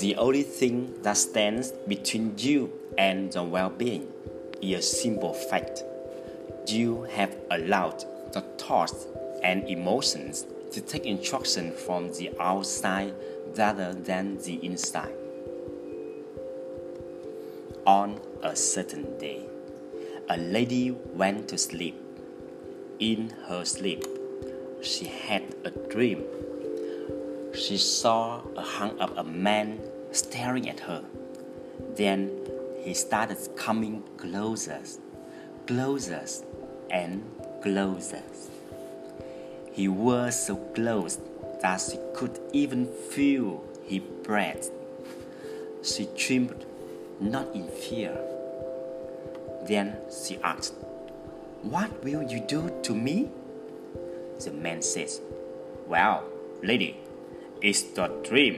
The only thing that stands between you and the well being is a simple fact. You have allowed the thoughts and emotions to take instruction from the outside rather than the inside. On a certain day, a lady went to sleep. In her sleep, she had a dream she saw a hunk of a man staring at her. Then he started coming closer, closer, and closer. He was so close that she could even feel his breath. She trembled, not in fear. Then she asked, What will you do to me? The man says, Well, lady, it's the dream.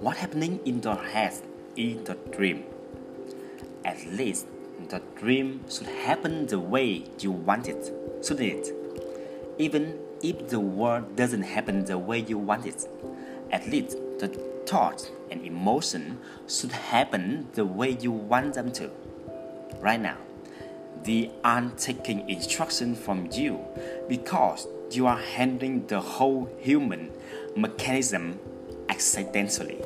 What happening in your head is the dream. At least the dream should happen the way you want it, shouldn't it? Even if the world doesn't happen the way you want it, at least the thoughts and emotion should happen the way you want them to. Right now, they aren't taking instruction from you because you are handling the whole human mechanism accidentally.